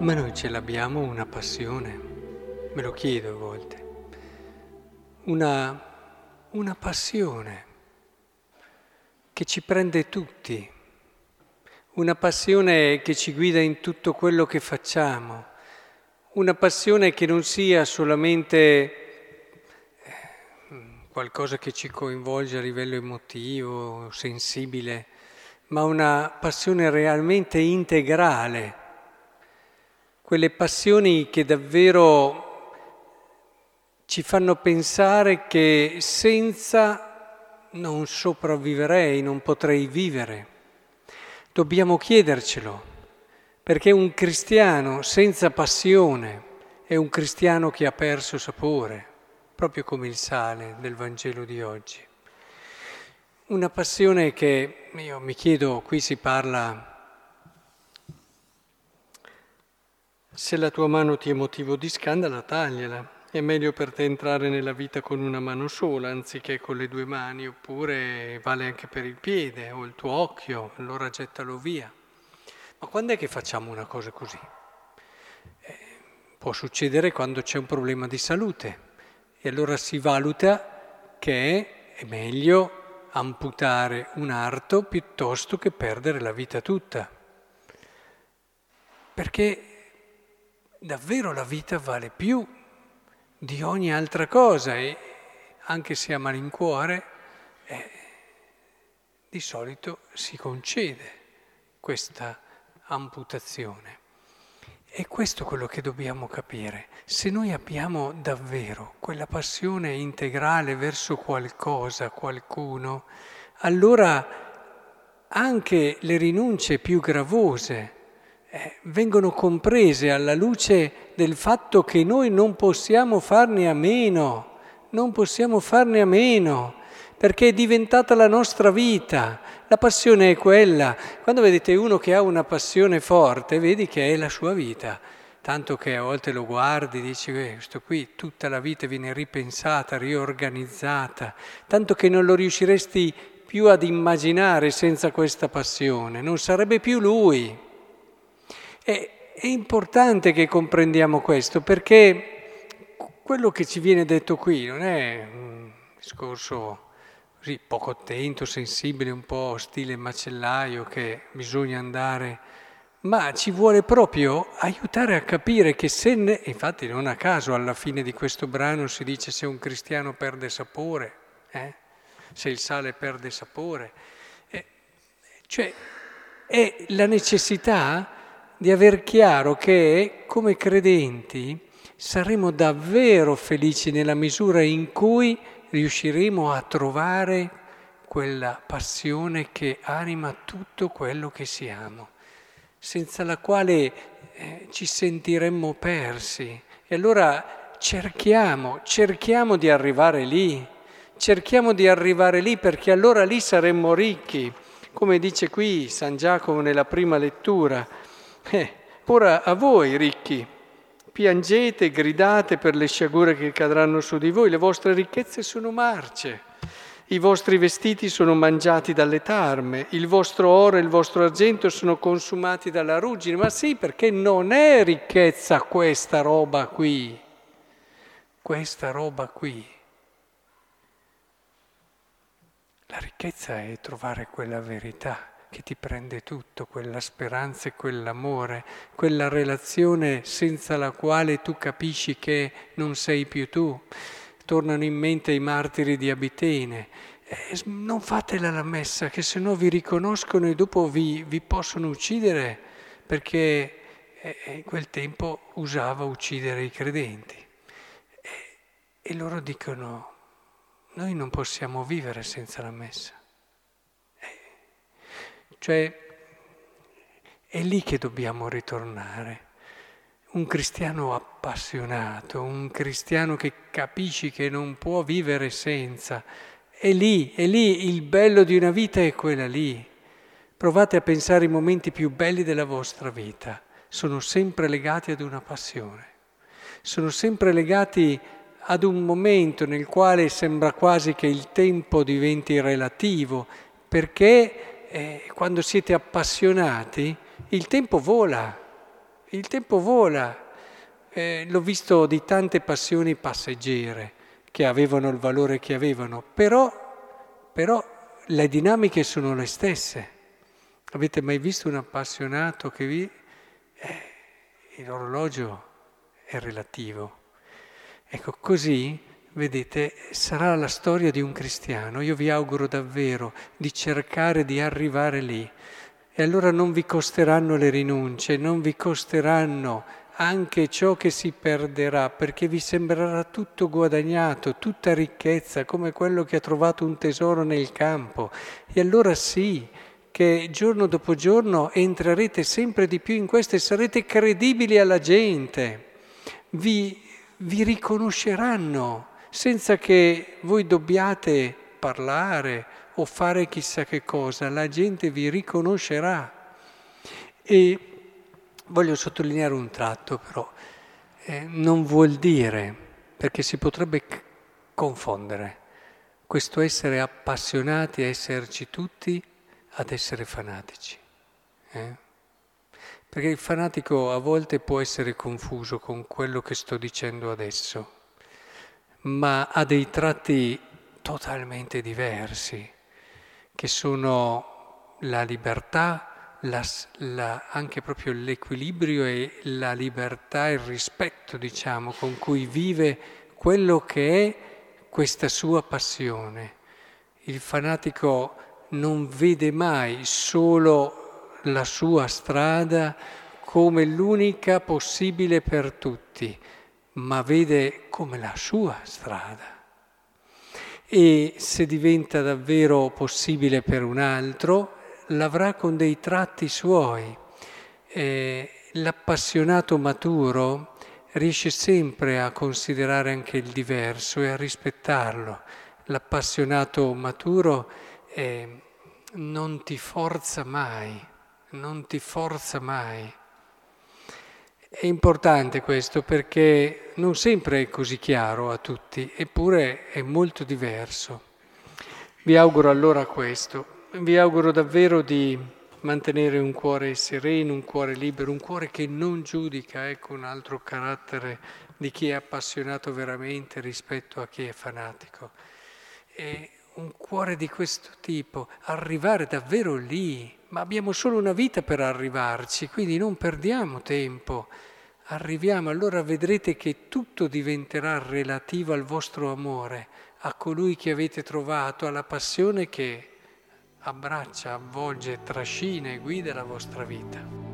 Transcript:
Ma noi ce l'abbiamo una passione, me lo chiedo a volte, una, una passione che ci prende tutti, una passione che ci guida in tutto quello che facciamo, una passione che non sia solamente eh, qualcosa che ci coinvolge a livello emotivo, sensibile, ma una passione realmente integrale quelle passioni che davvero ci fanno pensare che senza non sopravviverei, non potrei vivere. Dobbiamo chiedercelo, perché un cristiano senza passione è un cristiano che ha perso sapore, proprio come il sale del Vangelo di oggi. Una passione che io mi chiedo, qui si parla Se la tua mano ti è motivo di scandalo, tagliala. È meglio per te entrare nella vita con una mano sola anziché con le due mani, oppure vale anche per il piede o il tuo occhio, allora gettalo via. Ma quando è che facciamo una cosa così? Eh, può succedere quando c'è un problema di salute e allora si valuta che è meglio amputare un arto piuttosto che perdere la vita tutta. Perché davvero la vita vale più di ogni altra cosa e anche se a malincuore eh, di solito si concede questa amputazione. E questo è quello che dobbiamo capire. Se noi abbiamo davvero quella passione integrale verso qualcosa, qualcuno, allora anche le rinunce più gravose, eh, vengono comprese alla luce del fatto che noi non possiamo farne a meno, non possiamo farne a meno, perché è diventata la nostra vita. La passione è quella. Quando vedete uno che ha una passione forte, vedi che è la sua vita. Tanto che a volte lo guardi dici, eh, questo qui tutta la vita viene ripensata, riorganizzata, tanto che non lo riusciresti più ad immaginare senza questa passione, non sarebbe più lui. È, è importante che comprendiamo questo perché quello che ci viene detto qui non è un discorso così poco attento, sensibile, un po' stile macellaio che bisogna andare, ma ci vuole proprio aiutare a capire che se, ne, infatti non a caso alla fine di questo brano si dice se un cristiano perde sapore, eh? se il sale perde sapore, eh, cioè è la necessità di aver chiaro che come credenti saremo davvero felici nella misura in cui riusciremo a trovare quella passione che anima tutto quello che siamo, senza la quale eh, ci sentiremmo persi. E allora cerchiamo, cerchiamo di arrivare lì, cerchiamo di arrivare lì perché allora lì saremmo ricchi, come dice qui San Giacomo nella prima lettura eh, ora a voi ricchi, piangete, gridate per le sciagure che cadranno su di voi, le vostre ricchezze sono marce, i vostri vestiti sono mangiati dalle tarme, il vostro oro e il vostro argento sono consumati dalla ruggine, ma sì perché non è ricchezza questa roba qui, questa roba qui. La ricchezza è trovare quella verità che ti prende tutto, quella speranza e quell'amore, quella relazione senza la quale tu capisci che non sei più tu. Tornano in mente i martiri di Abitene. Eh, non fatela la messa, che se no vi riconoscono e dopo vi, vi possono uccidere, perché eh, in quel tempo usava uccidere i credenti. E, e loro dicono, noi non possiamo vivere senza la messa. Cioè è lì che dobbiamo ritornare. Un cristiano appassionato, un cristiano che capisci che non può vivere senza. È lì, è lì, il bello di una vita è quella lì. Provate a pensare i momenti più belli della vostra vita. Sono sempre legati ad una passione. Sono sempre legati ad un momento nel quale sembra quasi che il tempo diventi relativo, perché eh, quando siete appassionati, il tempo vola il tempo vola. Eh, l'ho visto di tante passioni passeggere che avevano il valore che avevano, però, però le dinamiche sono le stesse. Avete mai visto un appassionato che vi... Eh, l'orologio è relativo. Ecco, così, vedete, sarà la storia di un cristiano. Io vi auguro davvero di cercare di arrivare lì. E allora non vi costeranno le rinunce, non vi costeranno anche ciò che si perderà, perché vi sembrerà tutto guadagnato, tutta ricchezza, come quello che ha trovato un tesoro nel campo. E allora sì, che giorno dopo giorno entrerete sempre di più in questo e sarete credibili alla gente. Vi, vi riconosceranno senza che voi dobbiate parlare o fare chissà che cosa, la gente vi riconoscerà. E voglio sottolineare un tratto però, eh, non vuol dire, perché si potrebbe c- confondere, questo essere appassionati a esserci tutti ad essere fanatici. Eh? Perché il fanatico a volte può essere confuso con quello che sto dicendo adesso, ma ha dei tratti totalmente diversi, che sono la libertà, la, la, anche proprio l'equilibrio e la libertà il rispetto, diciamo, con cui vive quello che è questa sua passione. Il fanatico non vede mai solo la sua strada come l'unica possibile per tutti, ma vede come la sua strada. E se diventa davvero possibile per un altro, l'avrà con dei tratti suoi. Eh, l'appassionato maturo riesce sempre a considerare anche il diverso e a rispettarlo. L'appassionato maturo eh, non ti forza mai, non ti forza mai. È importante questo perché non sempre è così chiaro a tutti, eppure è molto diverso. Vi auguro allora questo vi auguro davvero di mantenere un cuore sereno, un cuore libero, un cuore che non giudica, ecco un altro carattere di chi è appassionato veramente rispetto a chi è fanatico. E un cuore di questo tipo, arrivare davvero lì, ma abbiamo solo una vita per arrivarci, quindi non perdiamo tempo. Arriviamo, allora vedrete che tutto diventerà relativo al vostro amore, a colui che avete trovato, alla passione che abbraccia, avvolge, trascina e guida la vostra vita.